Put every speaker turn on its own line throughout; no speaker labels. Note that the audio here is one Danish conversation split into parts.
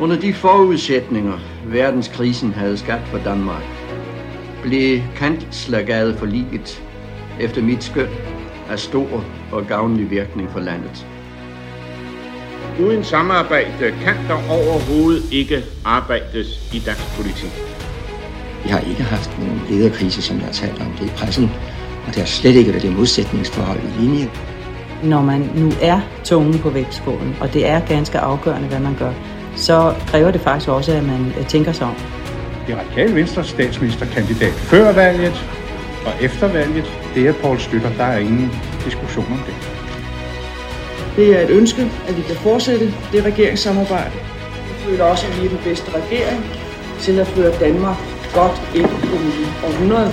Under de forudsætninger, verdenskrisen havde skabt for Danmark, blev kanslergade for liget efter mit skøn af stor og gavnlig virkning for landet.
Uden samarbejde kan der overhovedet ikke arbejdes i dansk politik.
Vi har ikke haft nogen lederkrise, som jeg har talt om det i pressen, og det har slet ikke været det modsætningsforhold i linje.
Når man nu er tungen på vægtskålen, og det er ganske afgørende, hvad man gør, så kræver det faktisk også, at man øh, tænker sig om.
Det radikale venstre statsministerkandidat før valget og efter valget, det er Poul Slytter. Der er ingen diskussion om det.
Det er et ønske, at vi kan fortsætte det regeringssamarbejde. Jeg føler også, at vi er den bedste regering til at føre Danmark godt ind i det nye århundrede.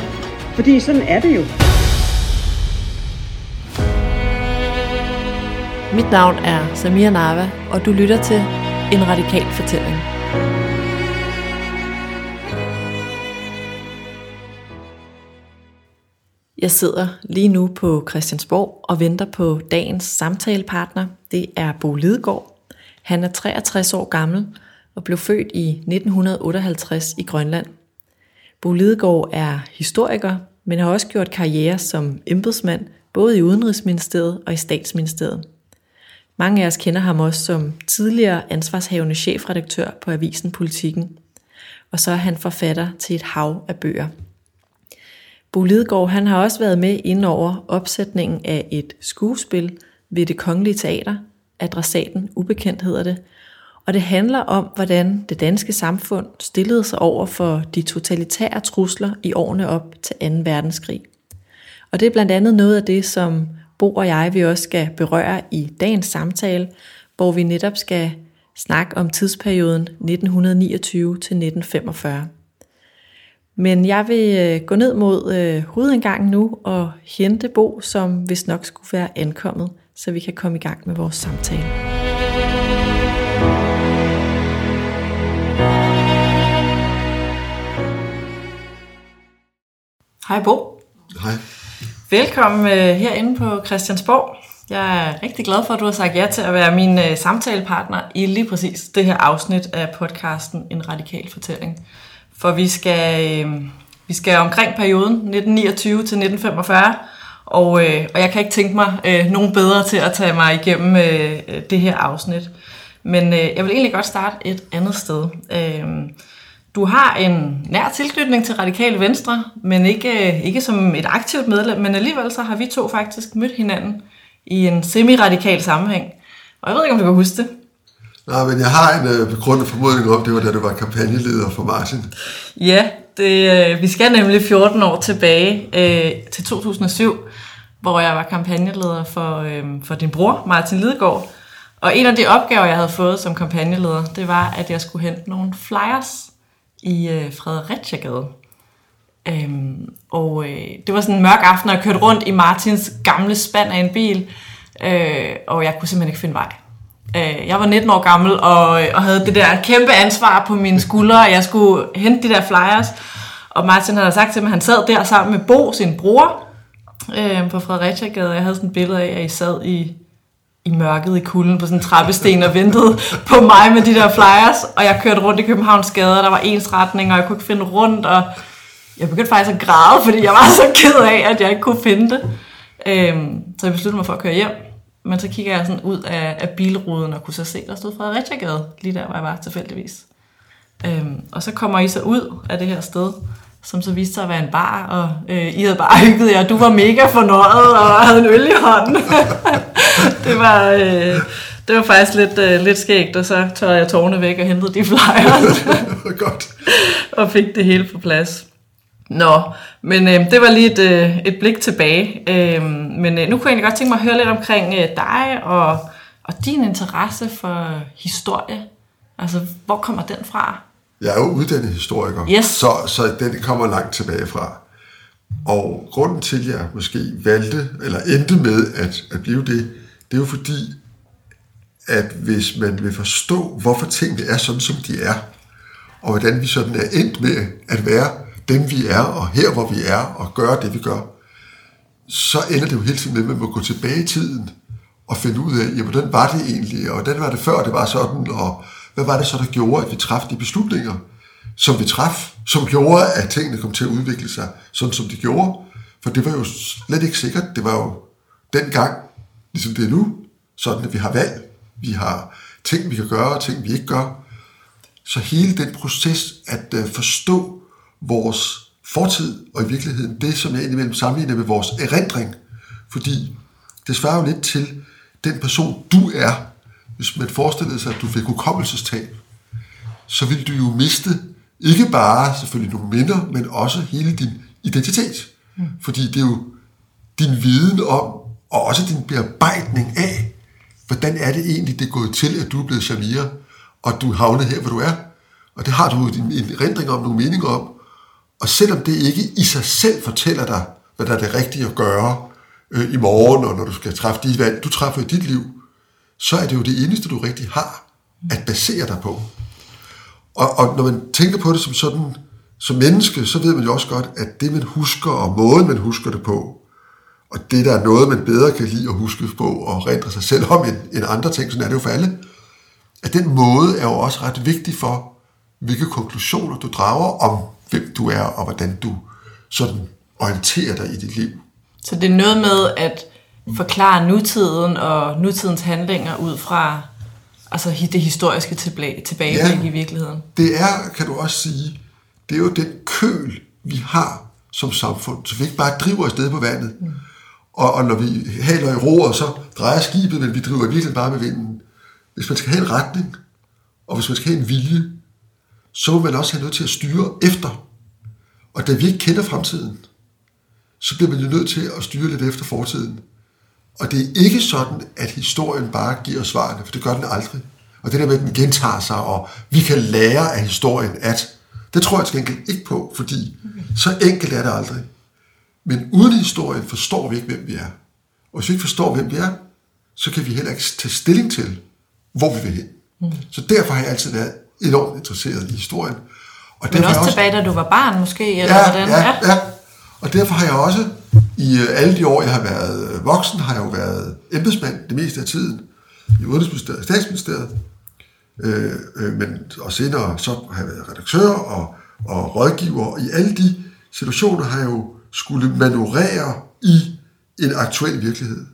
Fordi sådan er det jo.
Mit navn er Samia Narva, og du lytter til en Radikal Fortælling. Jeg sidder lige nu på Christiansborg og venter på dagens samtalepartner. Det er Bo Lidegaard. Han er 63 år gammel og blev født i 1958 i Grønland. Bo Lidegaard er historiker, men har også gjort karriere som embedsmand, både i Udenrigsministeriet og i Statsministeriet. Mange af os kender ham også som tidligere ansvarshavende chefredaktør på avisen Politikken. Og så er han forfatter til et hav af bøger. Bo Lidegaard, han har også været med ind over opsætningen af et skuespil ved det kongelige teater. Adressaten ubekendt hedder det. Og det handler om, hvordan det danske samfund stillede sig over for de totalitære trusler i årene op til 2. verdenskrig. Og det er blandt andet noget af det, som Bo og jeg vi også skal berøre i dagens samtale, hvor vi netop skal snakke om tidsperioden 1929 til 1945. Men jeg vil øh, gå ned mod øh, hovedindgangen nu og hente Bo, som vist nok skulle være ankommet, så vi kan komme i gang med vores samtale. Hej Bo.
Hej.
Velkommen øh, herinde på Christiansborg. Jeg er rigtig glad for, at du har sagt ja til at være min øh, samtalepartner i lige præcis det her afsnit af podcasten En Radikal Fortælling. For vi skal, øh, vi skal omkring perioden 1929 til 1945, og, og jeg kan ikke tænke mig nogen bedre til at tage mig igennem det her afsnit. Men jeg vil egentlig godt starte et andet sted. Øh, du har en nær tilknytning til Radikale Venstre, men ikke, ikke som et aktivt medlem, men alligevel så har vi to faktisk mødt hinanden i en semi-radikal sammenhæng. Og jeg ved ikke, om du kan huske det.
Nej, men jeg har en øh, begrundet formodning om, det var da du var kampagneleder for Martin.
Ja, det, øh, vi skal nemlig 14 år tilbage øh, til 2007, hvor jeg var kampagneleder for, øh, for din bror, Martin Lidegaard. Og en af de opgaver, jeg havde fået som kampagneleder, det var, at jeg skulle hente nogle flyers i øh, Fredericia-gade. Øhm, og øh, det var sådan en mørk aften, og jeg kørte rundt i Martins gamle spand af en bil, øh, og jeg kunne simpelthen ikke finde vej. Øh, jeg var 19 år gammel, og, øh, og havde det der kæmpe ansvar på mine skuldre, og jeg skulle hente de der flyers, og Martin havde sagt til mig, at han sad der sammen med Bo, sin bror, øh, på Fredericia-gade. Jeg havde sådan et billede af, at I sad i i mørket i kulden på sådan en trappesten og ventede på mig med de der flyers, og jeg kørte rundt i Københavns gader, og der var ens retning, og jeg kunne ikke finde rundt, og jeg begyndte faktisk at græde, fordi jeg var så ked af, at jeg ikke kunne finde det. Øhm, så jeg besluttede mig for at køre hjem, men så kigger jeg sådan ud af, af bilruden og kunne så se, der stod Fredericia-gade, lige der, hvor jeg var tilfældigvis. Øhm, og så kommer I så ud af det her sted, som så viste sig at være en bar, og øh, I havde bare hygget jer, du var mega fornøjet og havde en øl i hånden. det, var, øh, det var faktisk lidt, øh, lidt skægt, og så tørrede jeg tårne væk og hentede de flyers.
Godt.
og fik det hele på plads. Nå, men øh, det var lige et, øh, et blik tilbage. Øh, men øh, nu kunne jeg egentlig godt tænke mig at høre lidt omkring øh, dig og, og din interesse for historie. Altså, hvor kommer den fra?
Jeg er jo uddannet historiker,
Yes.
så, så den kommer langt tilbage fra. Og grunden til, at jeg måske valgte, eller endte med at, at blive det, det er jo fordi, at hvis man vil forstå, hvorfor tingene er sådan, som de er, og hvordan vi sådan er endt med at være dem, vi er, og her, hvor vi er, og gøre det, vi gør, så ender det jo hele tiden med, at man må gå tilbage i tiden og finde ud af, jamen, hvordan var det egentlig, og hvordan var det før, det var sådan, og hvad var det så, der gjorde, at vi træffede de beslutninger, som vi traf, som gjorde, at tingene kom til at udvikle sig, sådan som de gjorde. For det var jo slet ikke sikkert. Det var jo dengang, ligesom det er nu, sådan at vi har valg. Vi har ting, vi kan gøre, og ting, vi ikke gør. Så hele den proces at øh, forstå vores fortid, og i virkeligheden det, som jeg indimellem sammenligner med vores erindring, fordi det svarer jo lidt til den person, du er. Hvis man forestillede sig, at du fik hukommelsestab, så ville du jo miste ikke bare selvfølgelig nogle minder, men også hele din identitet. Mm. Fordi det er jo din viden om, og også din bearbejdning af, hvordan er det egentlig, det er gået til, at du er blevet Shamira, og du havnet her, hvor du er. Og det har du en, en erindring om, nogle meninger om. Og selvom det ikke i sig selv fortæller dig, hvad der er det rigtige at gøre øh, i morgen, og når du skal træffe de valg, du træffer i dit liv, så er det jo det eneste, du rigtig har at basere dig på. Og, og når man tænker på det som sådan, som menneske, så ved man jo også godt, at det man husker, og måden man husker det på, og det der er noget, man bedre kan lide at huske på, og rendre sig selv om end, end andre ting, sådan er det jo for alle, at den måde er jo også ret vigtig for, hvilke konklusioner du drager om, hvem du er, og hvordan du sådan orienterer dig i dit liv.
Så det er noget med at forklare nutiden og nutidens handlinger ud fra altså det historiske tilbage, tilbageblik ja, i virkeligheden.
Det er, kan du også sige, det er jo den køl, vi har som samfund, så vi ikke bare driver afsted på vandet. Mm. Og, og når vi haler i roret, så drejer skibet, men vi driver virkelig bare med vinden. Hvis man skal have en retning, og hvis man skal have en vilje, så må man også have noget til at styre efter. Og da vi ikke kender fremtiden, så bliver man jo nødt til at styre lidt efter fortiden. Og det er ikke sådan, at historien bare giver svarene, for det gør den aldrig. Og det der med, at den gentager sig, og vi kan lære af historien, at det tror jeg til gengæld ikke på, fordi så enkelt er det aldrig. Men uden historien forstår vi ikke, hvem vi er. Og hvis vi ikke forstår, hvem vi er, så kan vi heller ikke tage stilling til, hvor vi vil hen. Mm. Så derfor har jeg altid været enormt interesseret i historien.
Og Men også, også tilbage, da du var barn måske? Eller
ja, hvordan? ja, ja. Og derfor har jeg også, i øh, alle de år, jeg har været øh, voksen, har jeg jo været embedsmand det meste af tiden i Udenrigsministeriet, Statsministeriet. Øh, øh, men, og senere så har jeg været redaktør og, og rådgiver. I alle de situationer har jeg jo skulle manøvrere i en aktuel virkelighed.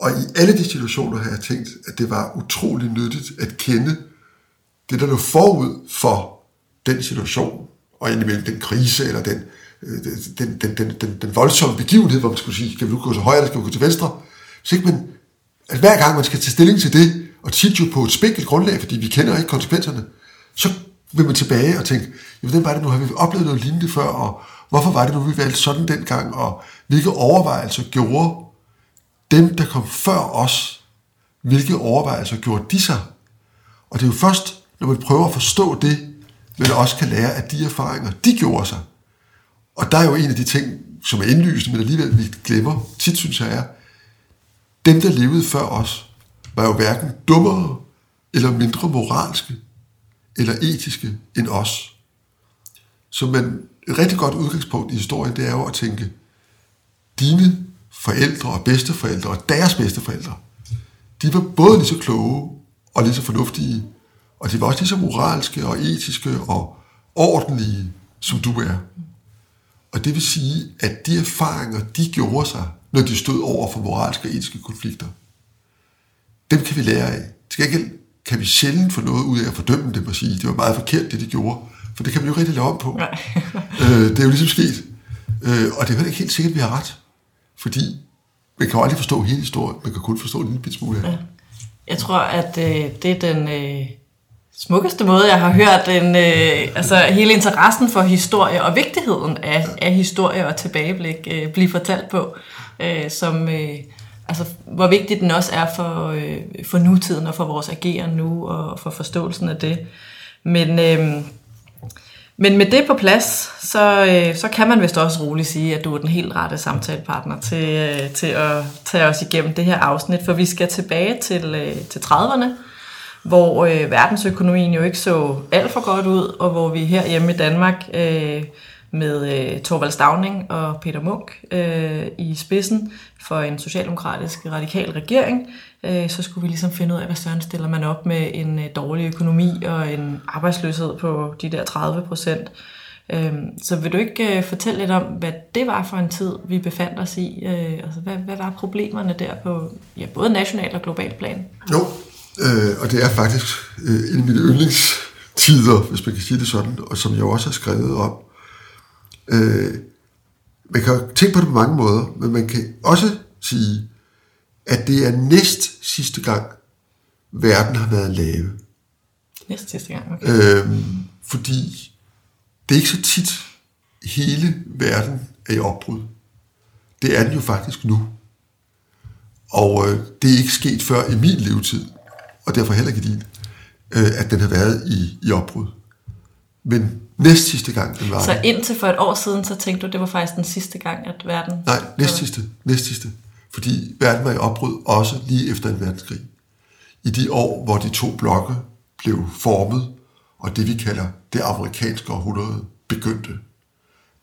Og i alle de situationer har jeg tænkt, at det var utrolig nyttigt at kende det, der lå forud for den situation, og indimellem den krise, eller den, den, den, den, den, den voldsomme begivenhed, hvor man skulle sige, skal vi nu gå til højre, eller skal vi gå til venstre? Så ikke man, at hver gang man skal tage stilling til det, og tit jo på et spinkelt grundlag, fordi vi kender ikke konsekvenserne, så vil man tilbage og tænke, jamen, den var det nu, har vi oplevet noget lignende før, og hvorfor var det nu, vi valgte sådan dengang, og hvilke overvejelser gjorde dem, der kom før os, hvilke overvejelser gjorde de sig? Og det er jo først, når man prøver at forstå det, man også kan lære af de erfaringer, de gjorde sig. Og der er jo en af de ting, som er indlysende, men alligevel vi glemmer tit, synes jeg er, dem, der levede før os, var jo hverken dummere eller mindre moralske eller etiske end os. Så man, et rigtig godt udgangspunkt i historien, det er jo at tænke, dine forældre og bedsteforældre og deres bedsteforældre, de var både lige så kloge og lige så fornuftige, og de var også lige så moralske og etiske og ordentlige, som du er. Og det vil sige, at de erfaringer, de gjorde sig, når de stod over for moralske og etiske konflikter, dem kan vi lære af. Til gengæld kan vi sjældent få noget ud af at fordømme dem og sige, det var meget forkert, det de gjorde. For det kan man jo rigtig lave om på. øh, det er jo ligesom sket. Øh, og det er jo ikke helt sikkert, at vi har ret. Fordi man kan jo aldrig forstå hele historien, man kan kun forstå en lille smule af
ja. Jeg tror, at øh, det er den øh, smukkeste måde, jeg har hørt den, øh, altså hele interessen for historie og vigtigheden af, af historie og tilbageblik øh, blive fortalt på, øh, som... Øh, altså, hvor vigtig den også er for, øh, for nutiden og for vores ageren nu og for forståelsen af det. Men, øh, men med det på plads, så, øh, så kan man vist også roligt sige, at du er den helt rette samtalepartner til, øh, til at tage os igennem det her afsnit, for vi skal tilbage til, øh, til 30'erne, hvor øh, verdensøkonomien jo ikke så alt for godt ud, og hvor vi her hjemme i Danmark øh, med øh, Torvald Stavning og Peter Munk øh, i spidsen for en socialdemokratisk radikal regering, øh, så skulle vi ligesom finde ud af, hvad sådan stiller man op med en øh, dårlig økonomi og en arbejdsløshed på de der 30 procent. Øh, så vil du ikke øh, fortælle lidt om, hvad det var for en tid, vi befandt os i? Øh, altså, hvad, hvad var problemerne der på ja, både national og global plan?
Jo, øh, og det er faktisk øh, en af mine yndlingstider, hvis man kan sige det sådan, og som jeg også har skrevet om. Øh, man kan tænke på det på mange måder, men man kan også sige, at det er næst sidste gang, verden har været lave.
Næst sidste gang, okay.
Øhm, fordi det er ikke så tit, hele verden er i opbrud. Det er den jo faktisk nu. Og øh, det er ikke sket før i min levetid, og derfor heller ikke din, øh, at den har været i, i opbrud. Men næst sidste gang, den var
Så indtil for et år siden, så tænkte du, det var faktisk den sidste gang, at verden...
Nej, næst sidste. Næst sidste. Fordi verden var i opbrud også lige efter en verdenskrig. I de år, hvor de to blokke blev formet, og det vi kalder det amerikanske århundrede begyndte.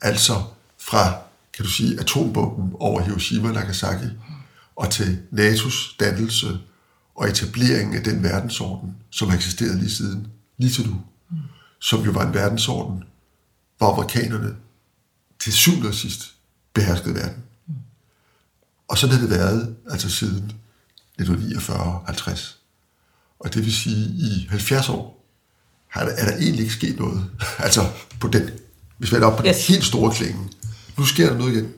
Altså fra, kan du sige, atombomben over Hiroshima og Nagasaki, og til NATO's dannelse og etableringen af den verdensorden, som har eksisteret lige siden, lige til nu, som jo var en verdensorden, hvor amerikanerne til syvende og sidst beherskede verden. Og sådan har det været altså siden 1949-50. Og det vil sige, i 70 år har der, er der egentlig ikke sket noget. altså på den, hvis vi er oppe på yes. Den helt store klingen. Nu sker der noget igen.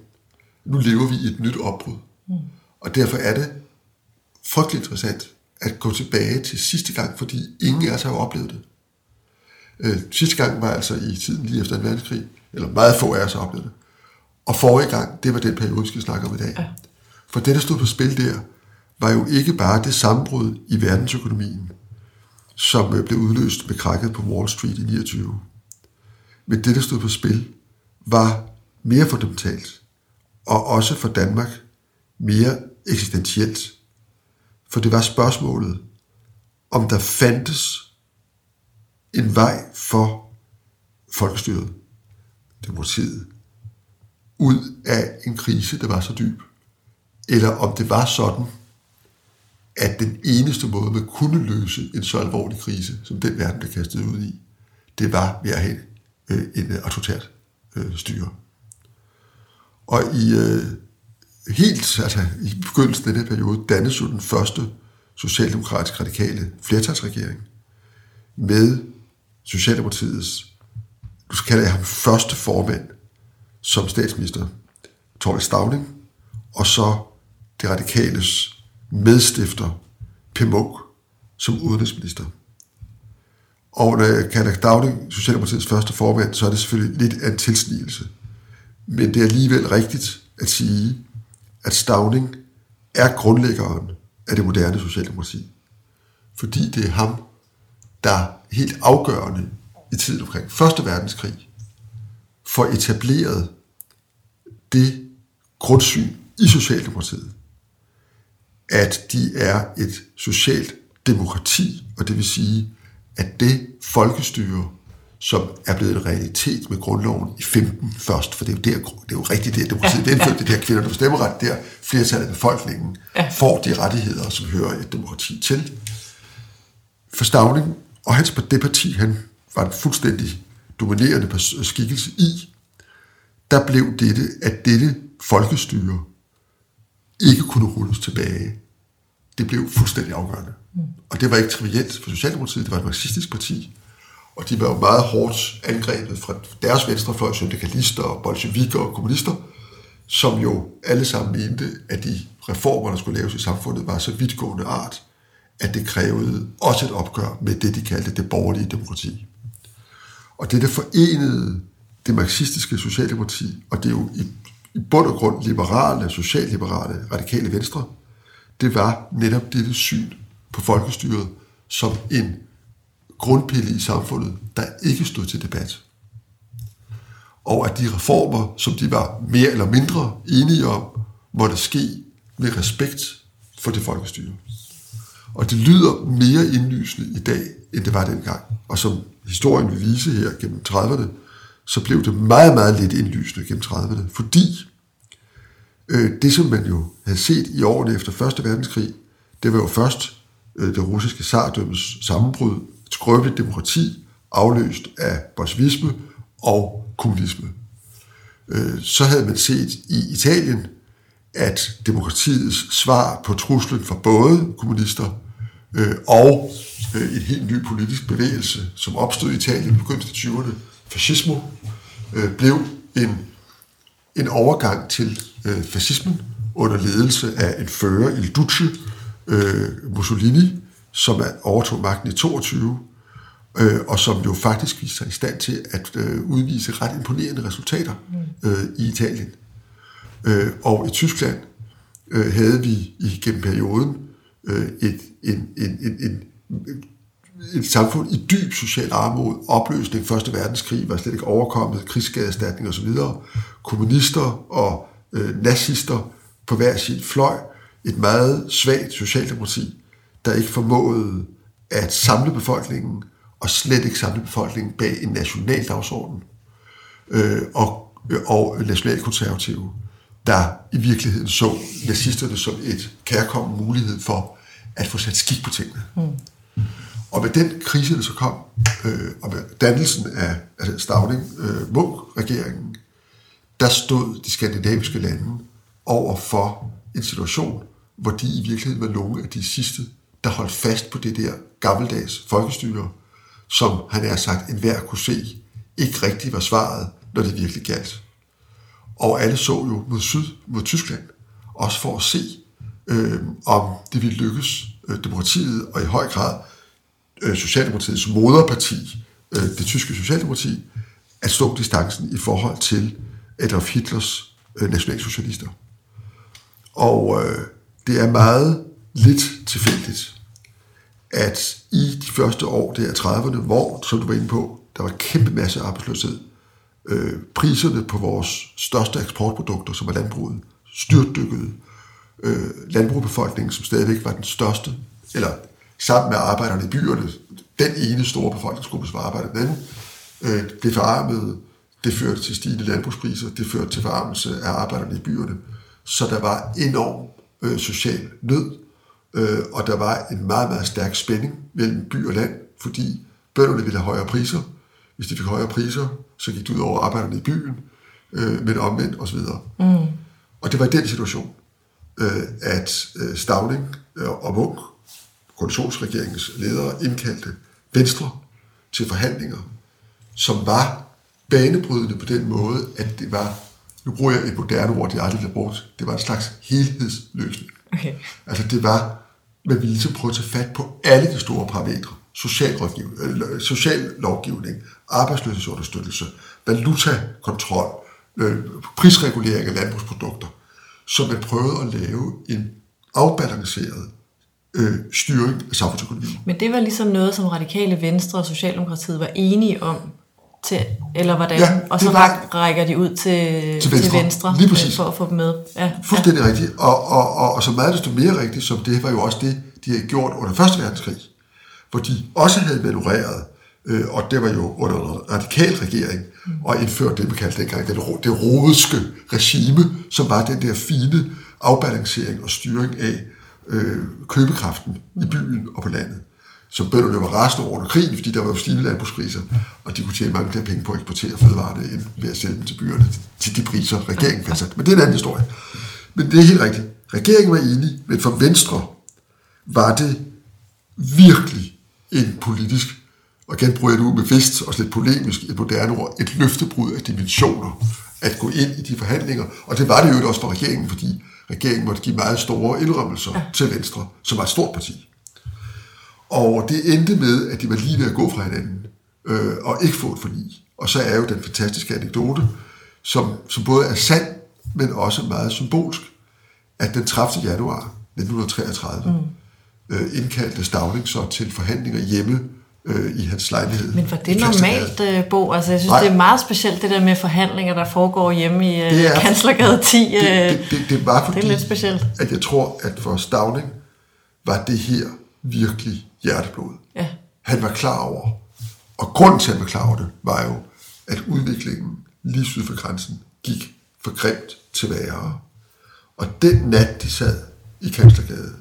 Nu lever vi i et nyt opbrud. Mm. Og derfor er det frygtelig interessant at gå tilbage til sidste gang, fordi ingen af os har jo oplevet det. Øh, sidste gang var altså i tiden lige efter en verdenskrig, eller meget få af os har oplevet det. Og forrige gang, det var den periode, vi skal snakke om i dag. Ja. For det, der stod på spil der, var jo ikke bare det sammenbrud i verdensøkonomien, som øh, blev udløst med krakket på Wall Street i 29. Men det, der stod på spil, var mere fundamentalt, og også for Danmark mere eksistentielt. For det var spørgsmålet, om der fandtes en vej for folkestyret, demokratiet, ud af en krise, der var så dyb. Eller om det var sådan, at den eneste måde, man kunne løse en så alvorlig krise, som den verden blev kastet ud i, det var ved at have øh, en øh, autoritært øh, styre. Og i øh, helt, altså i begyndelsen af den her periode, dannes jo den første socialdemokratisk radikale flertalsregering med Socialdemokratiets, du skal kalde ham første formand som statsminister, Torvald Stavning, og så det radikales medstifter, P. Munk, som udenrigsminister. Og når jeg kalder Stavning Socialdemokratiets første formand, så er det selvfølgelig lidt af en tilsnigelse. Men det er alligevel rigtigt at sige, at Stavning er grundlæggeren af det moderne socialdemokrati. Fordi det er ham, der helt afgørende i tiden omkring Første Verdenskrig får etableret det grundsyn i Socialdemokratiet, at de er et socialt demokrati, og det vil sige, at det folkestyre, som er blevet en realitet med grundloven i 15 først, for det er jo, der, det er jo rigtigt, det demokratiet, det er indført, det der kvinder, der bestemmer ret, der flertallet af befolkningen får de rettigheder, som hører et demokrati til. For Stavning og hans, det parti, han var en fuldstændig dominerende skikkelse i, der blev dette, at dette folkestyre ikke kunne rulles tilbage. Det blev fuldstændig afgørende. Mm. Og det var ikke trivielt for Socialdemokratiet, det var et marxistisk parti, og de var jo meget hårdt angrebet fra deres venstrefløj, syndikalister, bolsjevikker og kommunister, som jo alle sammen mente, at de reformer, der skulle laves i samfundet, var så vidtgående art, at det krævede også et opgør med det, de kaldte det borgerlige demokrati. Og det, der forenede det marxistiske socialdemokrati, og det er jo i, i bund og grund liberale, socialliberale, radikale venstre, det var netop dette syn på folkestyret som en grundpille i samfundet, der ikke stod til debat. Og at de reformer, som de var mere eller mindre enige om, måtte ske med respekt for det folkestyre. Og det lyder mere indlysende i dag, end det var dengang. Og som historien vil vise her gennem 30'erne, så blev det meget, meget lidt indlysende gennem 30'erne, fordi øh, det, som man jo havde set i årene efter 1. verdenskrig, det var jo først øh, det russiske sardømmes sammenbrud, skrøbeligt demokrati, afløst af bolsjevisme og kommunisme. Øh, så havde man set i Italien, at demokratiets svar på truslen fra både kommunister øh, og øh, en helt ny politisk bevægelse, som opstod i Italien i begyndelsen af 20'erne, fascismo, blev en, en overgang til fascismen under ledelse af en fører, Il Duce, Mussolini, som overtog magten i 22, øh, og som jo faktisk viste sig i stand til at øh, udvise ret imponerende resultater øh, i Italien. Øh, og i Tyskland øh, havde vi i gennem perioden øh, et, en, en, en, en, et samfund i dyb social armod, opløsning, Første Verdenskrig var slet ikke overkommet, krigsskadeerstatning osv., kommunister og øh, nazister på hver sin fløj, et meget svagt socialdemokrati, der ikke formåede at samle befolkningen, og slet ikke samle befolkningen bag en national dagsorden, øh, og, og nationalkonservative, der i virkeligheden så nazisterne som et kærkommen mulighed for at få sat skik på tingene. Mm. Og med den krise, der så kom, øh, og med dannelsen af altså Stavning øh, Munk-regeringen, der stod de skandinaviske lande over for en situation, hvor de i virkeligheden var nogle af de sidste, der holdt fast på det der gammeldags folkestyre, som han er sagt, enhver kunne se, ikke rigtigt var svaret, når det virkelig galt. Og alle så jo mod syd, mod Tyskland, også for at se, øh, om det ville lykkes øh, demokratiet, og i høj grad øh, Socialdemokratiets moderparti, øh, det tyske Socialdemokrati, at stå distancen i forhold til Adolf Hitlers øh, nationalsocialister. Og øh, det er meget lidt tilfældigt, at i de første år, der 30'erne, hvor, som du var inde på, der var kæmpe masse arbejdsløshed, øh, priserne på vores største eksportprodukter, som var landbruget, styrtdykkede. Øh, landbrugbefolkningen, som stadigvæk var den største, eller sammen med arbejderne i byerne, den ene store befolkningsgruppe, som arbejdede den øh, blev forarmet. Det førte til stigende landbrugspriser, det førte til forarmelse af arbejderne i byerne. Så der var enorm øh, social nød, øh, og der var en meget, meget stærk spænding mellem by og land, fordi bønderne ville have højere priser. Hvis de fik højere priser, så gik det ud over arbejderne i byen, øh, men omvendt osv. Mm. Og det var i den situation, øh, at øh, Stavning øh, og Munk, koalitionsregeringens ledere, indkaldte Venstre til forhandlinger, som var banebrydende på den måde, at det var, nu bruger jeg et moderne ord, det aldrig bliver brugt, det var en slags helhedsløsning. Okay. Altså det var, man ville ligesom prøve at tage fat på alle de store parametre. Social, social lovgivning, arbejdsløshedsunderstøttelse, valutakontrol, øh, prisregulering af landbrugsprodukter, så man prøvede at lave en afbalanceret øh, styring af samfundsøkonomien.
Men det var ligesom noget, som radikale Venstre og Socialdemokratiet var enige om, til, eller hvordan? Ja, og så var, rækker de ud til, til venstre, til venstre
lige præcis.
for at få dem med. Ja,
Fuldstændig ja. rigtigt. Og, og, og, og så meget desto mere rigtigt, som det var jo også det, de havde gjort under Første Verdenskrig, hvor de også havde manøvreret, øh, og det var jo under en radikal regering, mm. og indført det, man kaldte dengang, det, det romerske regime, som var den der fine afbalancering og styring af øh, købekraften i byen og på landet som bønderne var rasende over krigen, fordi der var jo stigende landbrugspriser, og de kunne tjene mange flere penge på at eksportere fødevarene, end ved at sælge dem til byerne til de priser, regeringen fastsatte. Men det er en anden historie. Men det er helt rigtigt. Regeringen var enig, men for Venstre var det virkelig en politisk, og igen bruger jeg det ud med fest, og lidt polemisk, et moderne ord, et løftebrud af dimensioner, at gå ind i de forhandlinger. Og det var det jo også for regeringen, fordi regeringen måtte give meget store indrømmelser ja. til Venstre, som var et stort parti. Og det endte med, at de var lige ved at gå fra hinanden, øh, og ikke få et forlig. Og så er jo den fantastiske anekdote, som, som både er sand, men også meget symbolsk, at den 30. januar 1933 mm. øh, indkaldte Stavning så til forhandlinger hjemme øh, i hans lejlighed.
Men var det normalt, øh, Bo? Altså, jeg synes, Nej. det er meget specielt, det der med forhandlinger, der foregår hjemme i øh, Kanslergade 10. Det, det,
det, det, det var fordi,
det er lidt specielt.
at jeg tror, at for Stavning var det her virkelig hjerteblod. Ja. Han var klar over, og grunden til, at han var klar over det, var jo, at udviklingen lige syd for grænsen gik for grimt til værre. Og den nat, de sad i Kanslergade,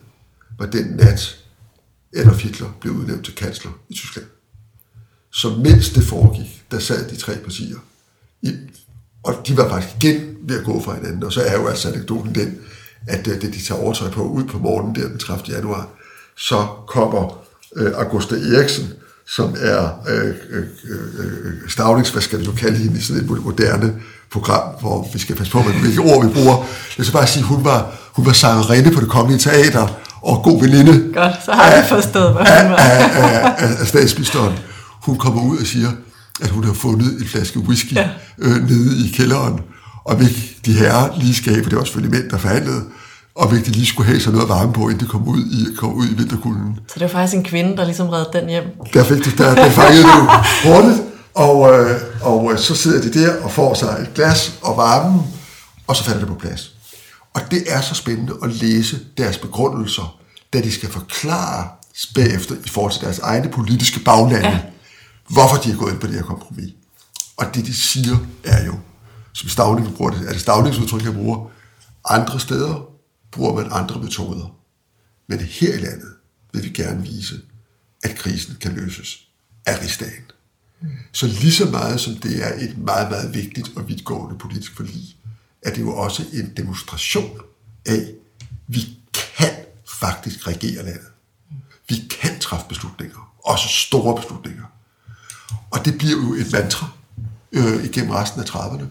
var den nat, Adolf Hitler blev udnævnt til kansler i Tyskland. Så mens det foregik, der sad de tre partier, i, og de var faktisk igen ved at gå fra hinanden, og så er jo altså anekdoten den, at øh, det de tager overtøj på ud på morgenen der den 30. januar, så kommer øh, Augusta Eriksen, som er øh, øh, øh, stavnings, hvad skal vi nu kalde hende, i sådan et moderne program, hvor vi skal passe på, hvilke ord vi bruger. Jeg skal bare sige, hun var, hun var sangerinde på det kongelige teater, og god veninde.
Godt, så har vi forstået, hvad hun var.
Af, af, af, af statsministeren. Hun kommer ud og siger, at hun har fundet en flaske whisky ja. øh, nede i kælderen, og hvis de herrer lige for det var selvfølgelig mænd, der forhandlede, og hvis de lige skulle have sig noget varme på, inden det kom ud i, kom ud i vinterkulden.
Så det var faktisk en kvinde, der ligesom redde den hjem?
Der fik det, der, der fangede det hurtigt, og, øh, og øh, så sidder de der og får sig et glas og varmen, og så falder det på plads. Og det er så spændende at læse deres begrundelser, da de skal forklare bagefter i forhold til deres egne politiske baglande, ja. hvorfor de er gået ind på det her kompromis. Og det, de siger, er jo, som Stavning bruger det, er det Stavningsudtryk, jeg bruger, andre steder bruger man andre metoder. Men her i landet vil vi gerne vise, at krisen kan løses af rigsdagen. Så lige så meget som det er et meget, meget vigtigt og vidtgående politisk forlig, er det jo også en demonstration af, at vi kan faktisk regere landet. Vi kan træffe beslutninger, også store beslutninger. Og det bliver jo et mantra øh, igennem resten af 30'erne,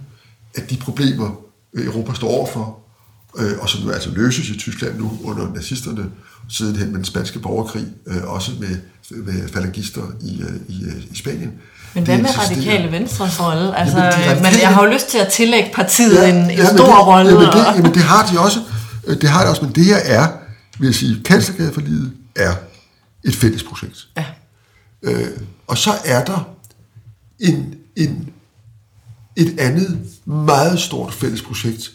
at de problemer, øh, Europa står overfor, øh, og som nu altså løses i Tyskland nu under nazisterne, sidenhen med den spanske borgerkrig, øh, også med, med falangister i, øh, i, øh, i Spanien.
Men hvad med radikale venstres rolle? Altså, jamen, radikale, men jeg har jo lyst til at tillægge partiet ja, en, en ja, stor
det,
rolle.
Jamen det, jamen det har de også. Øh, det har de også, men det her er, vil jeg sige, Kanslergadeforliget er et fælles projekt. Ja. Øh, og så er der en, en, et andet meget stort fælles projekt,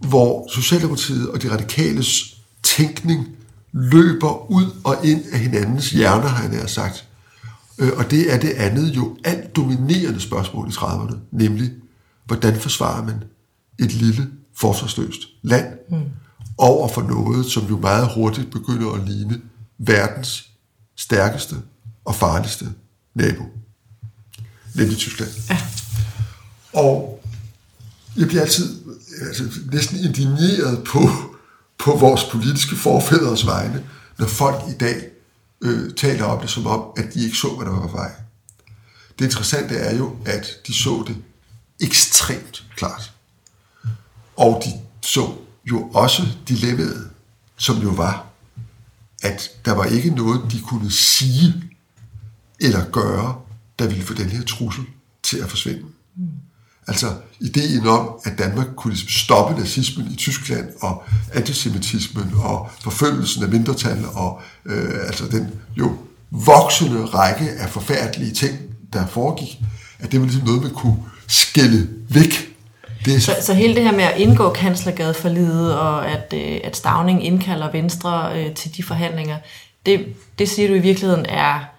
hvor Socialdemokratiet og de radikales tænkning løber ud og ind af hinandens hjerner, har jeg sagt. Øh, og det er det andet jo alt dominerende spørgsmål i 30'erne, nemlig, hvordan forsvarer man et lille, forsvarsløst land mm. over for noget, som jo meget hurtigt begynder at ligne verdens stærkeste og farligste nabo, nemlig Tyskland. Ja. Og jeg bliver altid altså, næsten indigneret på, på vores politiske forfædres vegne, når folk i dag øh, taler om det som om, at de ikke så, hvad der var på vej. Det interessante er jo, at de så det ekstremt klart. Og de så jo også dilemmaet, som jo var, at der var ikke noget, de kunne sige eller gøre, der ville få den her trussel til at forsvinde. Mm. Altså ideen om, at Danmark kunne ligesom stoppe nazismen i Tyskland, og antisemitismen, og forfølgelsen af mindretal, og øh, altså den jo voksende række af forfærdelige ting, der foregik, at det var ligesom noget, man kunne skille væk.
Det så, så hele det her med at indgå kanslergade for livet og at, øh, at Stavning indkalder Venstre øh, til de forhandlinger, det, det siger du i virkeligheden er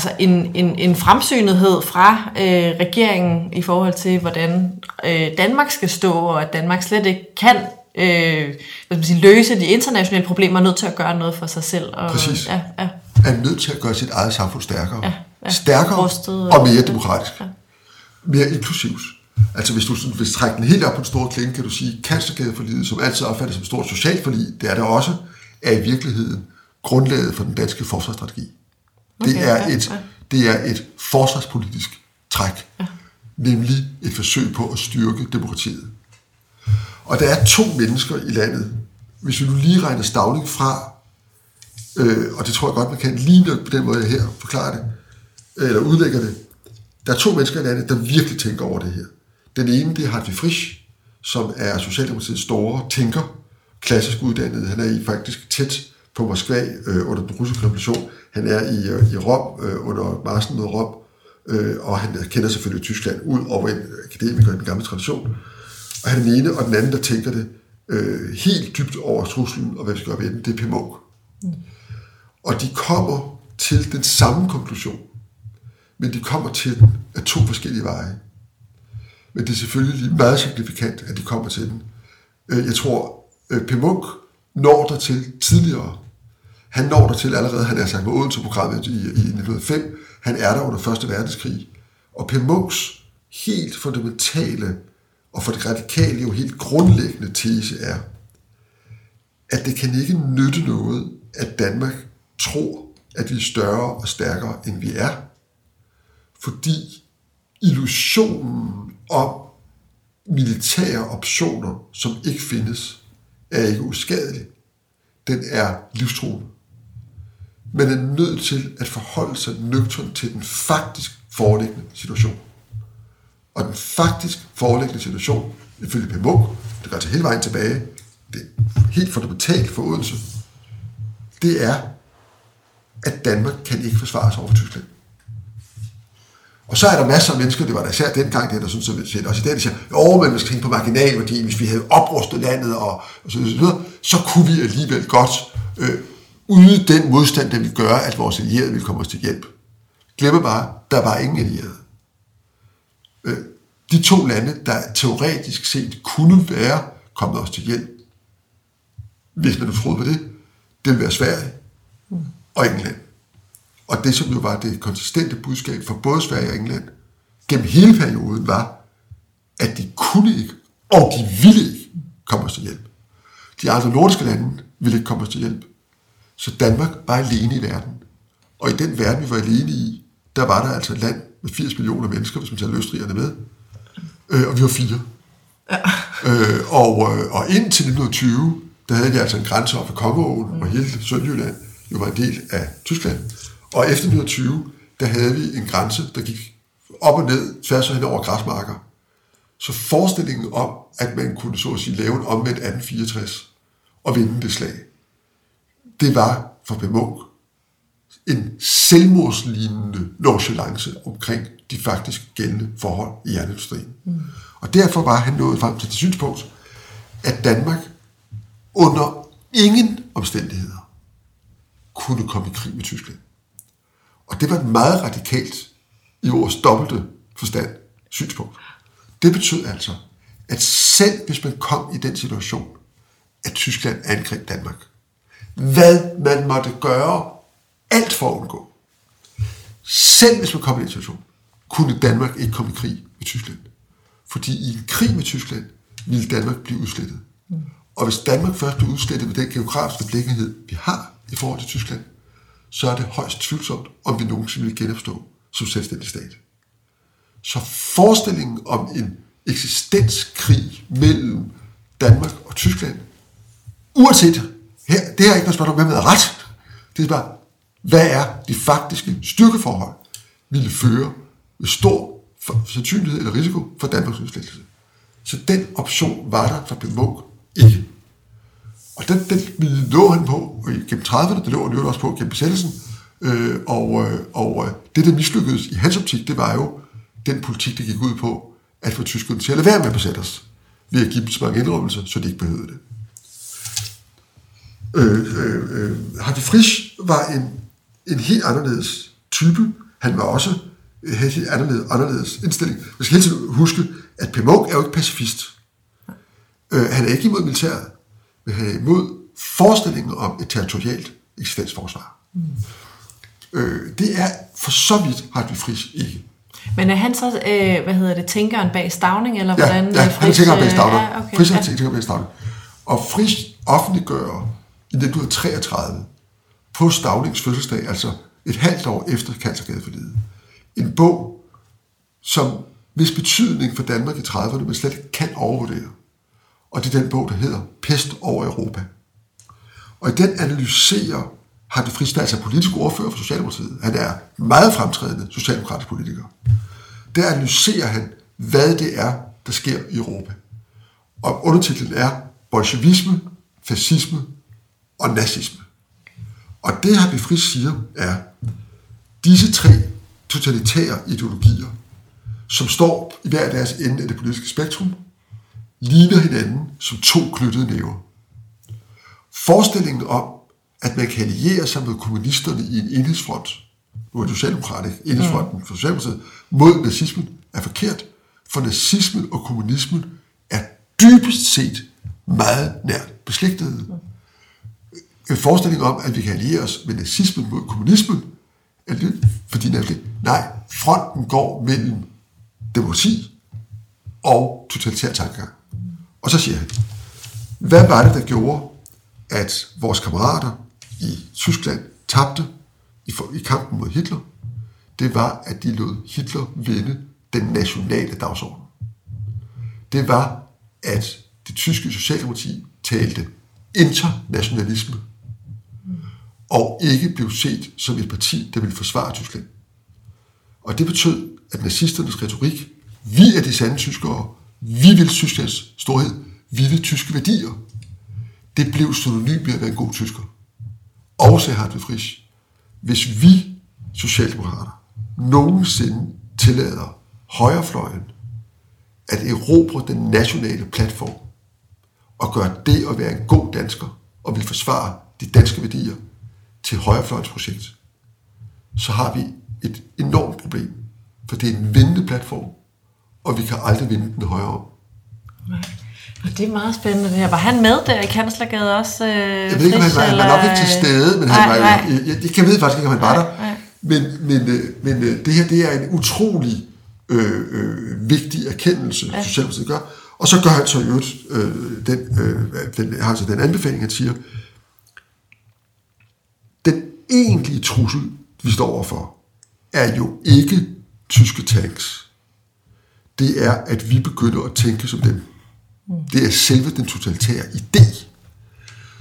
altså en, en, en fremsynethed fra øh, regeringen i forhold til, hvordan øh, Danmark skal stå, og at Danmark slet ikke kan øh, hvad man sige, løse de internationale problemer, er nødt til at gøre noget for sig selv. Og,
Præcis. Ja, ja. Er nødt til at gøre sit eget samfund stærkere. Ja, ja. Stærkere Rustet, og mere demokratisk. Ja. Mere inklusivt. Altså hvis du sådan, hvis trække den helt op på den store klinge, kan du sige, kanslergadeforliget, som altid opfattes som et stort socialt forlig, det er der også, er i virkeligheden grundlaget for den danske forsvarsstrategi. Okay, det, er ja, et, ja. det er et forsvarspolitisk træk, ja. nemlig et forsøg på at styrke demokratiet. Og der er to mennesker i landet, hvis vi nu lige regner Stavning fra, øh, og det tror jeg godt, man kan lige på den måde, jeg her forklarer det, eller udlægger det, der er to mennesker i landet, der virkelig tænker over det her. Den ene, det er Hartwig Frisch, som er Socialdemokratiets store tænker, klassisk uddannet. Han er i faktisk tæt på Moskva øh, under den russiske revolution. Han er i, øh, i Rom øh, under marsen mod Rom, øh, og han kender selvfølgelig Tyskland ud over en akademiker i den gamle tradition. Og han er den ene, og den anden, der tænker det øh, helt dybt over truslen, og hvad vi skal gøre ved den, det er Pimog. Mm. Og de kommer til den samme konklusion, men de kommer til den af to forskellige veje. Men det er selvfølgelig meget signifikant, at de kommer til den. Øh, jeg tror, øh, P. Munk når der til tidligere. Han når der til allerede, han er sagt på Odense-programmet i, i 1905. Han er der under Første Verdenskrig. Og P. Munks helt fundamentale og for det radikale jo helt grundlæggende tese er, at det kan ikke nytte noget, at Danmark tror, at vi er større og stærkere, end vi er. Fordi illusionen om militære optioner, som ikke findes, er ikke uskadelig. Den er livstruende. Man er nødt til at forholde sig nøgtern til den faktisk foreliggende situation. Og den faktisk foreliggende situation, ifølge P. Munk, det går til hele vejen tilbage, det er helt fundamentalt for Odense, det er, at Danmark kan ikke forsvare sig over Tyskland. Og så er der masser af mennesker, det var der især dengang, det er der sådan set også i dag, der siger, jo, men vi skal tænke på marginalværdien, hvis vi havde oprustet landet og, og så videre, så kunne vi alligevel godt øh, yde den modstand, der vil gøre, at vores allierede vil komme os til hjælp. Glemme bare, der var ingen allierede. Øh, de to lande, der teoretisk set kunne være kommet os til hjælp, hvis man nu troede på det, det ville være Sverige og England. Og det, som jo var det konsistente budskab for både Sverige og England gennem hele perioden, var, at de kunne ikke, og de ville ikke komme os til hjælp. De andre nordiske lande ville ikke komme os til hjælp. Så Danmark var alene i verden. Og i den verden, vi var alene i, der var der altså et land med 80 millioner mennesker, hvis man tager løstrigerne med. Øh, og vi var fire. Ja. Øh, og, øh, og indtil 1920, der havde de altså en grænse op for Kongeåen, mm. og hele Sønderjylland jo var en del af Tyskland. Og efter 1920, der havde vi en grænse, der gik op og ned, tværs hen over græsmarker. Så forestillingen om, at man kunne så at sige lave en omvendt 1864 og vinde det slag, det var for P. Munk en selvmordslignende nonchalance omkring de faktisk gældende forhold i jernindustrien. Mm. Og derfor var han nået frem til det synspunkt, at Danmark under ingen omstændigheder kunne komme i krig med Tyskland. Og det var et meget radikalt, i vores dobbelte forstand, synspunkt. Det betød altså, at selv hvis man kom i den situation, at Tyskland angreb Danmark, hvad man måtte gøre alt for at undgå, selv hvis man kom i en situation, kunne Danmark ikke komme i krig med Tyskland. Fordi i en krig med Tyskland ville Danmark blive udslettet. Og hvis Danmark først blev udslettet med den geografiske blikkenhed, vi har i forhold til Tyskland, så er det højst tvivlsomt, om vi nogensinde vil genopstå som selvstændig stat. Så forestillingen om en eksistenskrig mellem Danmark og Tyskland, uanset, her, det er ikke noget spørgsmål om, hvem er ret. Det er bare, hvad er de faktiske styrkeforhold, ville føre med stor sandsynlighed eller risiko for Danmarks udslættelse. Så den option var der for P. Munk ikke. Og den, den lå han på og gennem 30'erne, det lå han jo også på gennem besættelsen. Øh, og, øh, og øh, det, der mislykkedes i hans optik, det var jo den politik, der gik ud på at få tyskerne til at lade være med at besætte os, ved at give dem så mange indrømmelser, så de ikke behøvede det. Øh, øh, øh, Hardy Frisch var en, en helt anderledes type. Han var også havde en anderledes, anderledes indstilling. Man skal hele tiden huske, at P. Munk er jo ikke pacifist. Øh, han er ikke imod militæret vil have imod forestillingen om et territorialt eksistensforsvar. Mm. Øh, det er for så vidt Hartwig Friis ikke.
Men er han så, øh, hvad hedder det, tænkeren bag Stavning, eller ja, hvordan?
Ja, han er tænkeren bag Stavning. Ja, okay. Friis er tænkeren bag Stavning. Og Friis offentliggør i 1933 på Stavnings fødselsdag, altså et halvt år efter Kansergadeforlidet, en bog, som hvis betydning for Danmark i 30'erne man slet ikke kan overvurdere og det er den bog, der hedder Pest over Europa. Og i den analyserer har det Friis, altså politisk ordfører for Socialdemokratiet. Han er meget fremtrædende socialdemokratisk politiker. Der analyserer han, hvad det er, der sker i Europa. Og undertitlen er Bolsjevisme, fascisme og nazisme. Og det, har Friis siger, er, disse tre totalitære ideologier, som står i hver deres ende af det politiske spektrum, ligner hinanden som to knyttede næver. Forestillingen om, at man kan alliere sig med kommunisterne i en enhedsfront, nu er det Socialdemokrat, ikke? Enhedsfronten for Socialdemokratiet, mod nazismen, er forkert. For nazismen og kommunismen er dybest set meget nært beslægtede. En forestilling om, at vi kan alliere os med nazismen mod kommunismen, er fordi nemlig, nej, fronten går mellem demokrati og totalitær tankegang. Og så siger han, hvad var det, der gjorde, at vores kammerater i Tyskland tabte i, for- i kampen mod Hitler? Det var, at de lod Hitler vinde den nationale dagsorden. Det var, at det tyske socialdemokrati talte internationalisme og ikke blev set som et parti, der ville forsvare Tyskland. Og det betød, at nazisternes retorik, vi er de sande tyskere, vi vil Tysklands storhed, vi vil tyske værdier, det blev synonym med at være en god tysker. Og sagde Hartwig Frisch, hvis vi socialdemokrater nogensinde tillader højrefløjen at erobre den nationale platform og gøre det at være en god dansker og vil forsvare de danske værdier til højrefløjens projekt, så har vi et enormt problem. For det er en vindende platform, og vi kan aldrig vinde den højere om.
Og det er meget spændende det her. Var han med der i Kanslergade også? Øh,
Jeg ved ikke, om han var, han var nok ikke til stede, men han var jo,
nej.
jeg, jeg, jeg ved faktisk ikke, om han var der.
nej.
Men, men, øh, men øh, det her, det er en utrolig øh, øh, vigtig erkendelse, ja. Socialdemokratiet gør. Og så gør han så i øvrigt, øh, den, øh, den, har altså den anbefaling, han siger, egentlige trussel, vi står overfor, er jo ikke tyske tanks. Det er, at vi begynder at tænke som dem. Det er selve den totalitære idé.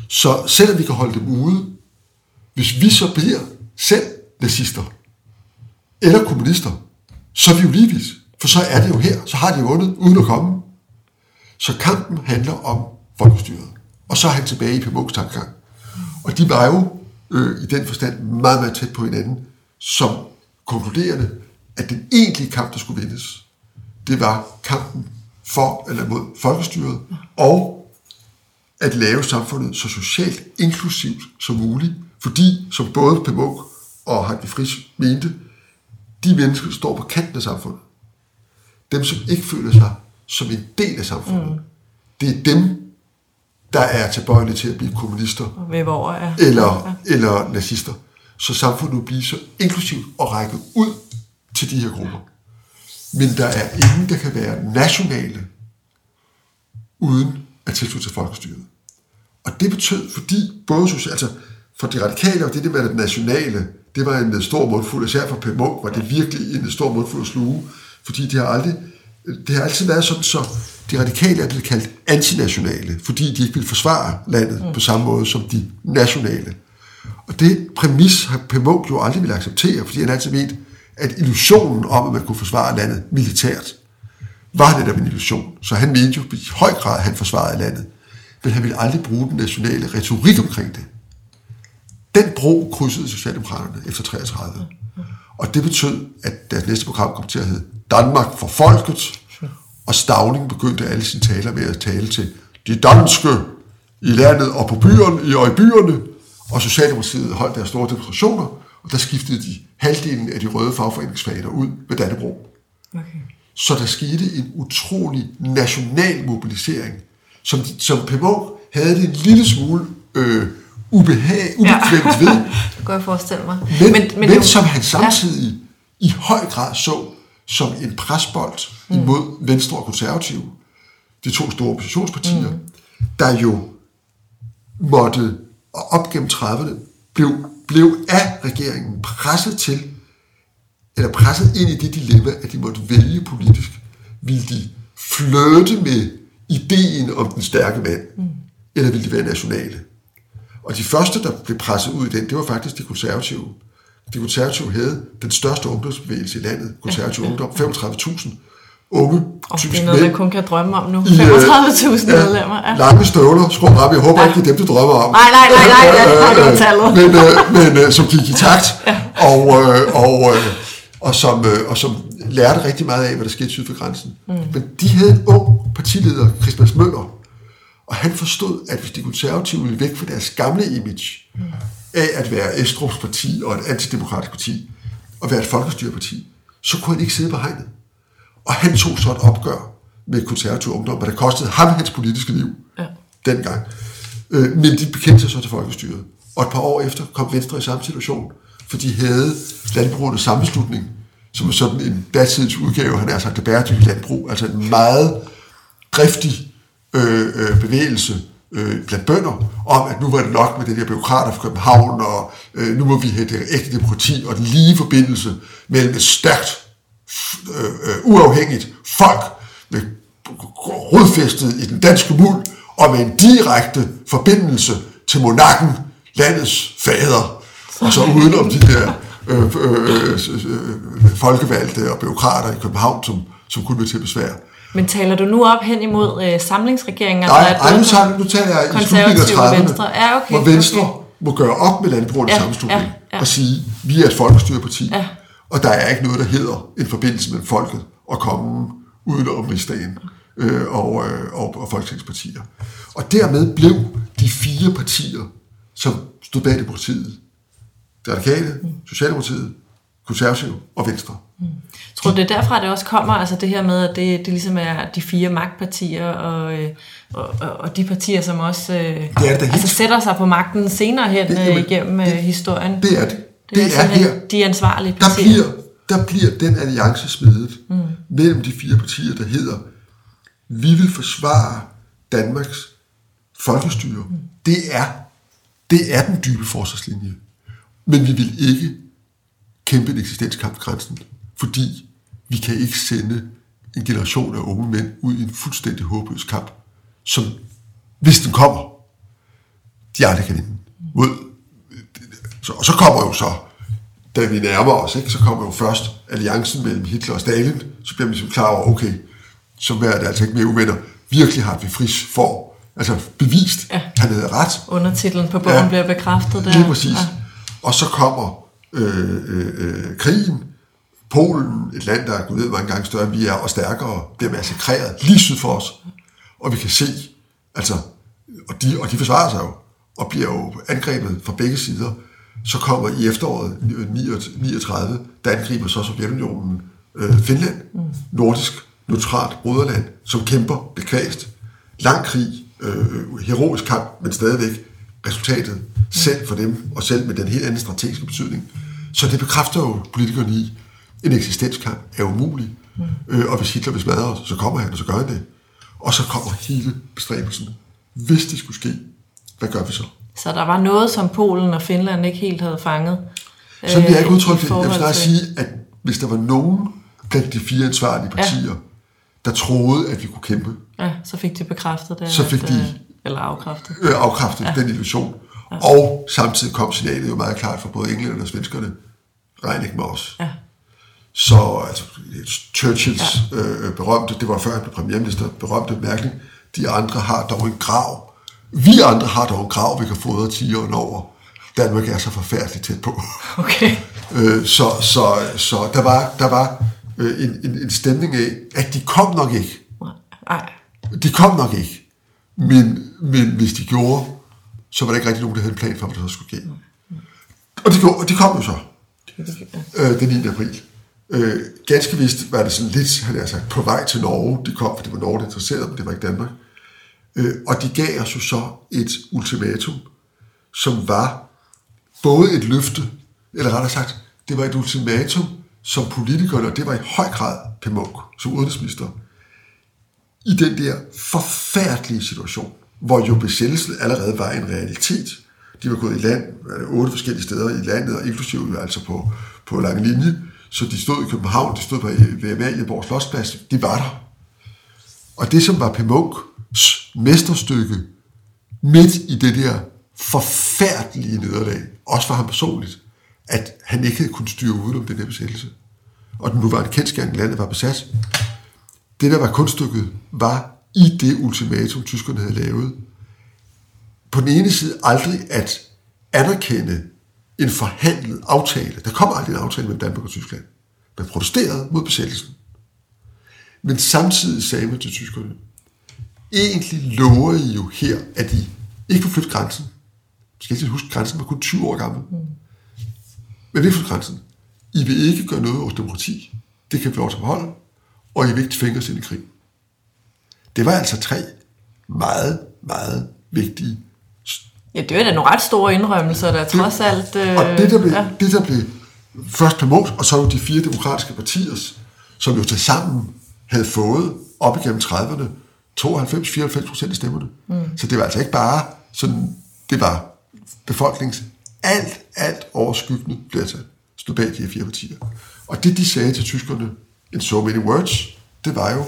Så selvom vi kan holde dem ude, hvis vi så bliver selv nazister, eller kommunister, så er vi jo ligevis. For så er det jo her, så har de vundet uden at komme. Så kampen handler om folkestyret. Og så er han tilbage i P. tankegang. Og de var jo øh, i den forstand meget, meget tæt på hinanden, som konkluderende, at den egentlige kamp, der skulle vindes, det var kampen for eller mod folkestyret, og at lave samfundet så socialt inklusivt som muligt, fordi, som både P. Munk og Hartwig Frisch mente, de mennesker, der står på kanten af samfundet, dem, som ikke føler sig som en del af samfundet, mm. det er dem, der er tilbøjelige til at blive kommunister
Ved hvor er.
eller, eller nazister. Så samfundet nu bliver så inklusivt og række ud til de her grupper. Men der er ingen, der kan være nationale, uden at tilslutte til folkestyret. Og det betød, fordi både altså for de radikale og det, det med det nationale, det var en stor mundfuld, især for P. Munk var det virkelig en stor mundfuld at sluge, fordi det har aldrig, det har altid været sådan, så de radikale er blevet kaldt antinationale, fordi de ikke vil forsvare landet mm. på samme måde som de nationale. Og det præmis har P. Munk jo aldrig ville acceptere, fordi han altid ment, at illusionen om, at man kunne forsvare landet militært, var netop en illusion. Så han mente jo i høj grad, at han forsvarede landet. Men han ville aldrig bruge den nationale retorik omkring det. Den bro krydsede Socialdemokraterne efter 33. Og det betød, at deres næste program kom til at hedde Danmark for folket, og Stavning begyndte alle sine taler med at tale til de danske i landet og på byerne, og i byerne, og Socialdemokratiet holdt deres store demonstrationer, og der skiftede de halvdelen af de røde fagforeningsfaner ud med Dannebro.
Okay.
Så der skete en utrolig national mobilisering, som, som P. Munk havde det en lille smule øh, ubehag, ubekvemt ved,
Det kan jeg forestille mig.
men, men, men, men som han samtidig ja. i høj grad så som en presbold mm. imod Venstre og Konservative, de to store oppositionspartier, mm. der jo måtte, og op gennem 30'erne, blev, blev af regeringen presset til, eller presset ind i det dilemma, at de måtte vælge politisk. Ville de flirte med ideen om den stærke mand, mm. eller vil de være nationale? Og de første, der blev presset ud i den, det var faktisk de konservative. De konservative havde den største ungdomsbevægelse i landet, konservativ ja, ja. ungdom, 35.000 unge,
Og det er noget, man kun kan drømme om nu.
i, øh,
35.000 medlemmer. Ja.
lange støvler, skrå op. Jeg håber
Ja.
ikke, det er dem, du drømmer om.
Nej, nej, nej, nej, ja, nej, det var tallet.
men, øh, men øh, som gik i takt, og, øh, og, øh, og, som, øh, og som lærte rigtig meget af, hvad der skete syd for grænsen. Mm. Men de havde en ung partileder, Christmas Møller, og han forstod, at hvis de konservative ville væk fra deres gamle image, mm. Af at være Estrups parti og et antidemokratisk parti, at være et folkestyreparti, så kunne han ikke sidde på hegnet. Og han tog så et opgør med konservativ ungdom, hvad det kostede ham hans politiske liv
Ja.
dengang. Øh, men de bekendte sig så til folkestyret. Og et par år efter kom Venstre i samme situation, for de havde landbrugernes sammenslutning, som er sådan en datidens udgave, han er sagt, det bæredygtige landbrug, altså en meget driftig øh, øh, bevægelse øh, blandt bønder, om at nu var det nok med det der byråkrater fra København, og øh, nu må vi have det ægte demokrati og den lige forbindelse mellem et stærkt, øh, øh, uafhængigt folk med rodfæstet i den danske muld, og med en direkte forbindelse til monarken, landets fader, og så udenom de der øh, øh, øh, øh, folkevalgte og byråkrater i København, som, som kunne være til besvær.
Men taler du nu op hen imod øh, samlingsregeringen?
Nej,
at
ej, nu, tager, nu taler jeg i slutningen af
og
30'erne,
Venstre. Ja, okay,
hvor Venstre
okay.
må gøre op med landbrugernes
Ja,
sammenslutning
ja, ja.
og sige, vi er et folkestyreparti,
Ja.
og der er ikke noget, der hedder en forbindelse mellem folket og komme uden om rigsdagen øh, og, øh, og, og folketingspartier. Og dermed blev de fire partier, som stod bag demokratiet, det radikale, Socialdemokratiet, Konservative og Venstre.
Tror du, det er derfra, det også kommer, altså det her med, at det, det ligesom er de fire magtpartier, og, øh, og, og, de partier, som også øh,
det da helt-
altså sætter sig på magten senere hen
Det-
det,
jamen,
igennem øh, historien.
Det er det.
det er,
Det er
simpelthen
her.
de ansvarlige
der
partier.
bliver, der bliver den alliance smedet mm. mellem de fire partier, der hedder, vi vil forsvare Danmarks folkestyre. Mm. Det er, det er den dybe forsvarslinje. Men vi vil ikke kæmpe en eksistenskamp grænsen, fordi vi kan ikke sende en generation af unge mænd ud i en fuldstændig håbløs kamp, som, hvis den kommer, de aldrig kan vinde. Mod, så, og så kommer jo så, da vi nærmer os, ikke, så kommer jo først alliancen mellem Hitler og Stalin, så bliver man ligesom klar over, okay, så er det altså ikke mere uvenner. Virkelig har vi fris for, altså bevist, ja. han havde ret.
Undertitlen på bogen
Ja.
bliver bekræftet der.
Lige præcis.
Ja.
Og så kommer øh, øh, øh, krigen. Polen, et land, der er gået ned mange større end vi er, og stærkere, bliver massakreret lige syd for os. Og vi kan se, altså, og de, og de forsvarer sig jo, og bliver jo angrebet fra begge sider. Så kommer i efteråret 39, der angriber så Sovjetunionen øh, Finland, nordisk neutralt broderland, som kæmper bekvæst. Lang krig, øh, heroisk kamp, men stadigvæk resultatet selv for dem, og selv med den helt anden strategiske betydning. Så det bekræfter jo politikerne i, en eksistenskamp er umulig. Mm. Øh, og hvis Hitler vil smadre os, så kommer han, og så gør han det. Og så kommer hele bestræbelsen. Hvis det skulle ske, hvad gør vi så?
Så der var noget, som Polen og Finland ikke helt havde fanget.
Sådan vil jeg ikke
øh,
udtrykke
i
det. Jeg vil snart sige, at hvis der var nogen blandt de fire ansvarlige partier, ja. der troede, at vi kunne kæmpe,
Ja, så fik de bekræftet det.
Så fik
at,
de-
øh, Eller afkræftet.
øh, afkræftet ja. den illusion. Ja. Og samtidig kom signalet jo meget klart fra både englænderne og svenskerne. Regn ikke med os.
Ja.
Så altså, Churchills ja. øh, berømte, det var før han blev premierminister, berømte mærkning, de andre har dog en grav. Vi andre har dog en grav, vi kan fodre tigeren over. Danmark er så forfærdeligt tæt på.
Okay.
Øh, så, så, så der var, der var øh, en, en, en stemning af, at de kom nok ikke.
Nej.
De kom nok ikke. Men, men hvis de gjorde, så var der ikke rigtig nogen, der havde en plan for, hvad der så skulle ske. Og de, gjorde, og de kom jo så øh, den 9. april. Øh, ganske vist var det sådan lidt, han har sagt, på vej til Norge. De kom, for det var Norge, der interesserede dem, det var ikke Danmark. Øh, og de gav os jo så et ultimatum, som var både et løfte, eller rettere sagt, det var et ultimatum, som politikerne, og det var i høj grad Per Munk som udenrigsminister, i den der forfærdelige situation, hvor jo besættelsen allerede var en realitet. De var gået i land, øh, otte forskellige steder i landet, og inklusive altså på, på lang linje, så de stod i København, de stod øh, ved Amalienborg Slottsplads, de var der. Og det, som var P. Munchs mesterstykke, midt i det der forfærdelige nederlag, også for ham personligt, at han ikke havde kunnet styre udenom den der besættelse. Og den nuværende kendskærning, landet var besat. Det, der var kunststykket, var i det ultimatum, tyskerne havde lavet, på den ene side aldrig at anerkende en forhandlet aftale. Der kom aldrig en aftale mellem Danmark og Tyskland. Man protesterede mod besættelsen. Men samtidig sagde man til tyskerne, egentlig lover I jo her, at I ikke får flytte grænsen. Du skal ikke huske, grænsen var kun 20 år gammel. Men vi får grænsen. I vil ikke gøre noget over demokrati. Det kan vi lov til at beholde. Og I vil ikke tvinge os ind i krig. Det var altså tre meget, meget vigtige
Ja, det var da nogle ret store indrømmelser, der trods alt... Øh,
og det der, blev,
ja.
det, der blev først på Mås, og så jo de fire demokratiske partiers, som jo til sammen havde fået op igennem 30'erne 92-94 procent af stemmerne. Mm. Så det var altså ikke bare sådan, det var befolkningens alt, alt overskyggende flertal stod bag de her fire partier. Og det, de sagde til tyskerne, in so many words, det var jo,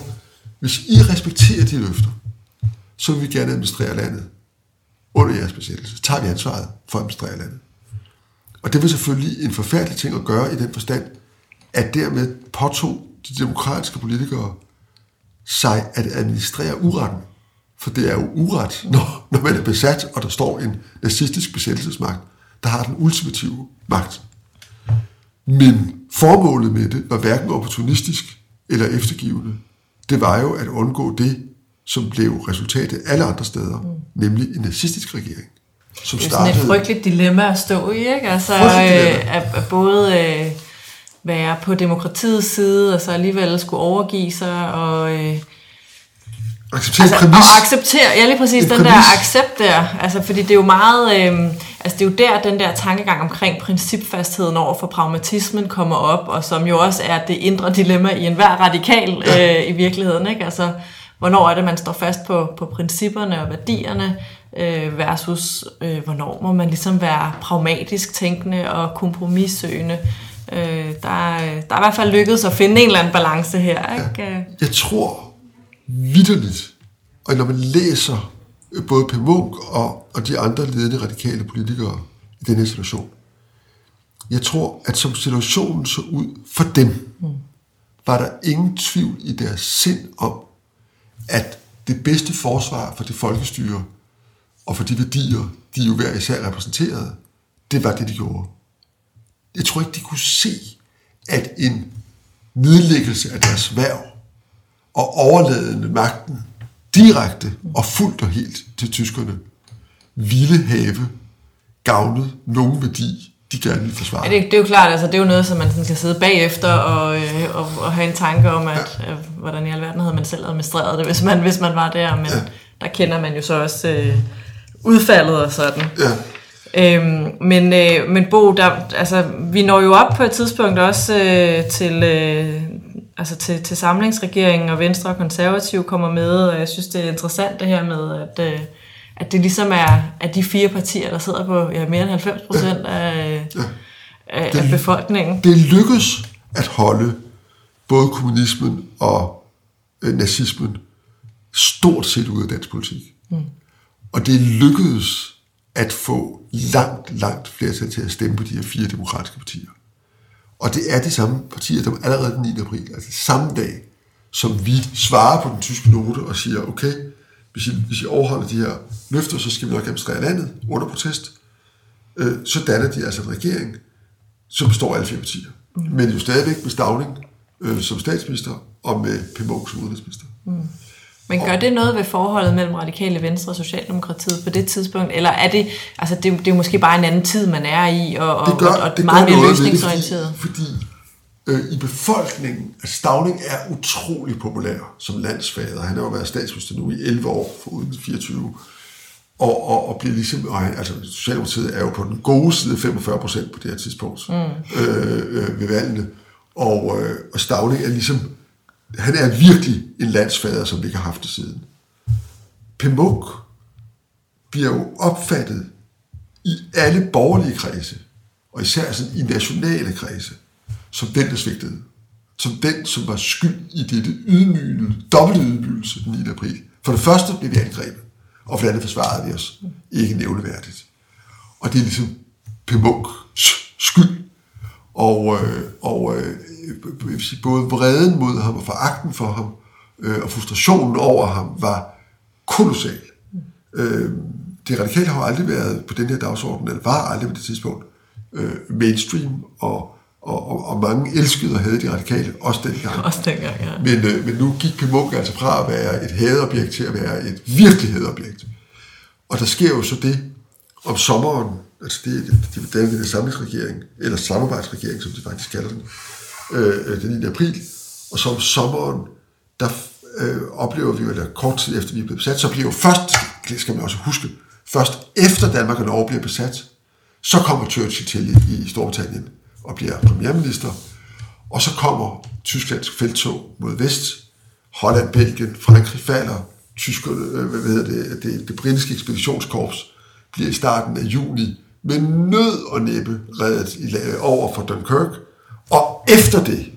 hvis I respekterer de løfter, så vil vi gerne administrere landet under jeres besættelse. Tager vi ansvaret for at administrere landet. Og det var selvfølgelig en forfærdelig ting at gøre i den forstand, at dermed påtog de demokratiske politikere sig at administrere uretten. For det er jo uret, når, når man er besat, og der står en nazistisk besættelsesmagt, der har den ultimative magt. Men formålet med det var hverken opportunistisk eller eftergivende. Det var jo at undgå det, som blev resultatet alle andre steder, mm. nemlig en nazistisk regering. Som
det er sådan et frygteligt dilemma at stå i, ikke? Altså, øh, at, at både øh, være på demokratiets side, og så alligevel skulle overgive sig, og... Øh,
acceptere
altså,
præmis.
Og acceptere, ja lige præcis,
En
den
præmis.
der accept der, altså fordi det er jo meget, øh, altså det er jo der, den der tankegang omkring principfastheden over for pragmatismen kommer op, og som jo også er det indre dilemma i enhver radikal øh, i virkeligheden, ikke? Altså, hvornår er det, man står fast på, på principperne og værdierne, øh, versus øh, hvornår må man ligesom være pragmatisk tænkende og kompromissøgende. Øh, der, er- der er i hvert fald lykkedes at finde en eller anden balance her, ikke? Ja.
Jeg tror vidderligt, og når man læser øh, både P. Munk og, og de andre ledende radikale politikere i den her situation, jeg tror, at som situationen så ud for dem, var der ingen tvivl i deres sind om, at det bedste forsvar for det folkestyre og for de værdier, de jo hver især repræsenterede, det var det, de gjorde. Jeg tror ikke, de kunne se, at en nedlæggelse af deres værv og overladende magten direkte og fuldt og helt til tyskerne, ville have gavnet nogen værdi, de gerne ville forsvare.
Ja, det, det er jo klart, altså det er jo noget, som man sådan skal sidde bagefter og, øh, og, og have en tanke om, at ja. øh, hvordan i alverden havde man selv administreret det, hvis man, hvis man var der, men ja. der kender man jo så også øh, udfaldet og sådan.
Ja.
Øhm, men, øh, men Bo, der, altså, vi når jo op på et tidspunkt også øh, til, øh, altså til, til samlingsregeringen, og Venstre og Konservative kommer med, og jeg synes, det er interessant det her med, at, øh, at det ligesom er at de fire partier, der sidder på ja, mere end 90 procent af,
Ja.
af, af befolkningen.
Det lykkedes at holde både kommunismen og øh, nazismen stort set ud af dansk politik. Mm. Og det lykkedes at få langt, langt flertal til at stemme på de her fire demokratiske partier. Og det er de samme partier, der allerede den 9. april, altså samme dag, som vi svarer på den tyske note og siger, okay, hvis I, hvis I overholder de her løfter, så skal vi nok administrere landet under protest. Øh, så danner de altså en regering, som består af alle fire partier. Mm. Men jo stadigvæk med Stavning øh, som statsminister og med P. Munk som udenrigsminister.
Men gør det noget ved forholdet mellem radikale venstre og Socialdemokratiet på det tidspunkt? Eller er det, altså det, det er måske bare en anden tid, man er i, og, og,
det gør,
og, og
det
meget mere løsningsorienteret?
Fordi, fordi øh, i befolkningen, at Stavning er utrolig populær som landsfader. Han har jo været statsminister nu i 11 år, for uden 24. Og, og, og bliver ligesom, og han, altså Socialdemokratiet er jo på den gode side 45 procent på det her tidspunkt mm. øh, øh, ved valgene. Og, øh, og Stavning er ligesom, han er virkelig en landsfader, som vi ikke har haft det siden. P. Munk bliver jo opfattet i alle borgerlige kredse, og især sådan i nationale kredse, som den, der svigtede. Som den, som var skyld i dette ydmygende, dobbelt ydmygelse den 9. april. For det første blev vi angrebet, og for det andet forsvarede vi os ikke nævneværdigt. Og det er ligesom P. Munks skyld. Og, øh, og øh, jeg vil sige, både vreden mod ham og foragten for ham, øh, og frustrationen over ham, var kolossal. Øh, det radikale har jo aldrig været på den her dagsorden, eller var aldrig på det tidspunkt, øh, mainstream, og, og, og, og mange elskede og havde de radikale, også dengang.
Også dengang, ja.
Men, øh, men nu gik P. Munk altså fra at være et hadeobjekt til at være et virkelig hadeobjekt. Og der sker jo så det om sommeren Altså det, det, det, det en samlingsregering, eller samarbejdsregering, som de faktisk kalder den, øh, den 9. april. Og så om sommeren, der øh, oplever vi jo, eller kort tid efter vi er blevet besat, så bliver jo først, det skal man også huske, først efter Danmark og Norge bliver besat, så kommer Churchill til i, i Storbritannien og bliver premierminister. Og så kommer Tysklands feltog mod vest, Holland, Belgien, Frankrig falder, tyskerne, øh, hvad hedder det, det, det britiske ekspeditionskorps bliver i starten af juni med nød og næppe reddet i, over for Dunkirk, og efter det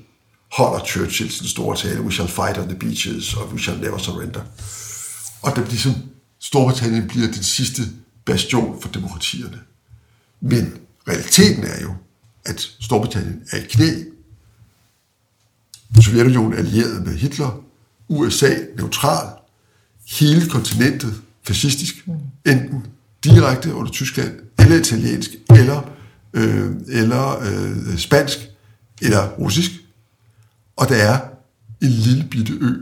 holder Churchill sin store tale, we shall fight on the beaches, og we shall never surrender. Og det ligesom, Storbritannien bliver den sidste bastion for demokratierne. Men realiteten er jo, at Storbritannien er i knæ, Sovjetunionen er allieret med Hitler, USA neutral, hele kontinentet fascistisk, enten direkte under Tyskland, eller italiensk, eller, øh, eller øh, spansk, eller russisk. Og der er en lille bitte ø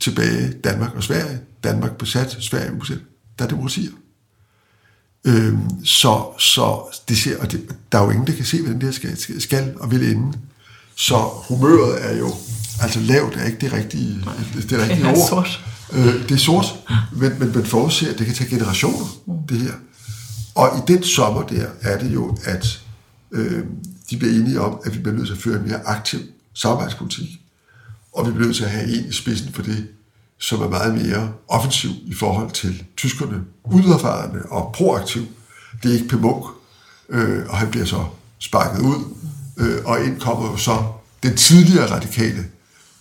tilbage, Danmark og Sverige. Danmark besat, Sverige besat. Der er demokratier. Øhm, så så det ser, og det, der er jo ingen, der kan se, hvordan det her skal, skal og vil ende. Så humøret er jo, altså lavt er ikke det rigtige, Nej, det, rigtige det er ord. Sort. Øh, det er sort, men, men man forudser, at det kan tage generationer, mm. det her. Og i den sommer der er det jo, at øh, de bliver enige om, at vi bliver nødt til at føre en mere aktiv samarbejdspolitik. Og vi bliver nødt til at have en i spidsen for det, som er meget mere offensiv i forhold til tyskerne, uderfarende og proaktiv. Det er ikke P. Munk, øh, og han bliver så sparket ud, øh, og ind kommer jo så den tidligere radikale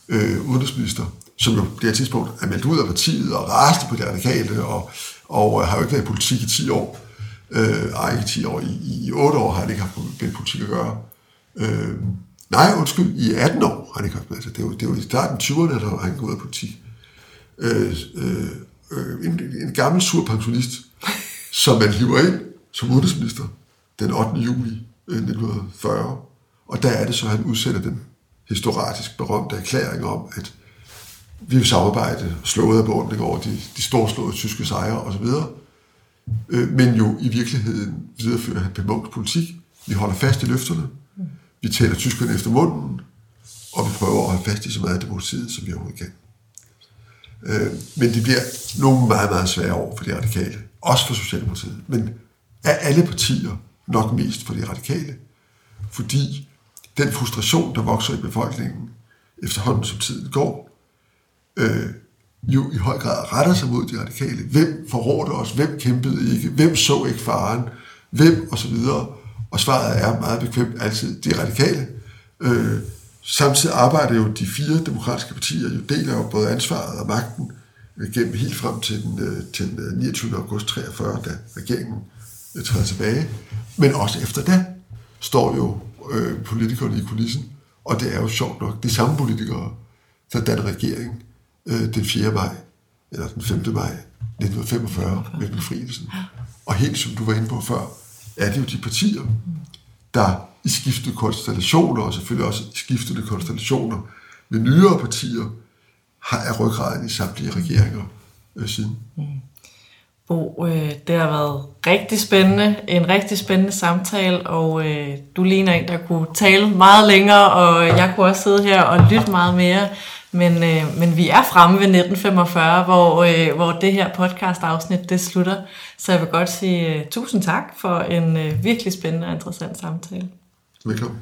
øh, udenrigsminister, som jo på det her tidspunkt er meldt ud af partiet og rasende på det radikale, og, og øh, har jo ikke været i politik i 10 år. Øh, ej, ikke 10 år, i, i 8 år har han ikke haft med politik at gøre. Øh, nej, undskyld, i 18 år har han ikke haft med. Altså, det, er jo, det er jo i starten 20'erne, der har går ud af politik. Øh, øh, en, en gammel sur pensionist, som man hiver ind som udenrigsminister den 8. juli øh, 1940. Og der er det så, at han udsætter den historisk berømte erklæring om, at vi vil samarbejde, slået af beundring over de, de storslåede tyske sejre osv., øh, men jo i virkeligheden viderefører han Munks politik. Vi holder fast i løfterne, vi taler tyskerne efter munden, og vi prøver at holde fast i så meget af demokratiet, som vi overhovedet kan. Øh, men det bliver nogle meget, meget svære år for de radikale, også for Socialdemokratiet, men af alle partier nok mest for de radikale, fordi den frustration, der vokser i befolkningen efterhånden som tiden går, øh, jo i høj grad retter sig mod de radikale. Hvem forrådte os? Hvem kæmpede ikke? Hvem så ikke faren? Hvem? Og så videre. Og svaret er meget bekvemt altid de radikale. Øh, samtidig arbejder jo de fire demokratiske partier, jo deler jo både ansvaret og magten øh, gennem helt frem til den, øh, til den 29. Øh, august 43, da regeringen træder tilbage. Men også efter det står jo øh, politikerne i kulissen, og det er jo sjovt nok de samme politikere, der danner regering øh, den 4. maj, eller den 5. maj 1945 med befrielsen. Og helt som du var inde på før, er det jo de partier, der i skiftende konstellationer, og selvfølgelig også i skiftende konstellationer med nyere partier, har er ryggraden i samtlige regeringer øh, siden. Mm.
Bo, øh, det har været rigtig spændende, en rigtig spændende samtale, og øh, du ligner en, der kunne tale meget længere, og øh, jeg kunne også sidde her og lytte meget mere. Men, øh, men vi er fremme ved 1945, hvor, øh, hvor det her podcast-afsnit det slutter. Så jeg vil godt sige øh, tusind tak for en øh, virkelig spændende og interessant samtale.
Velkommen.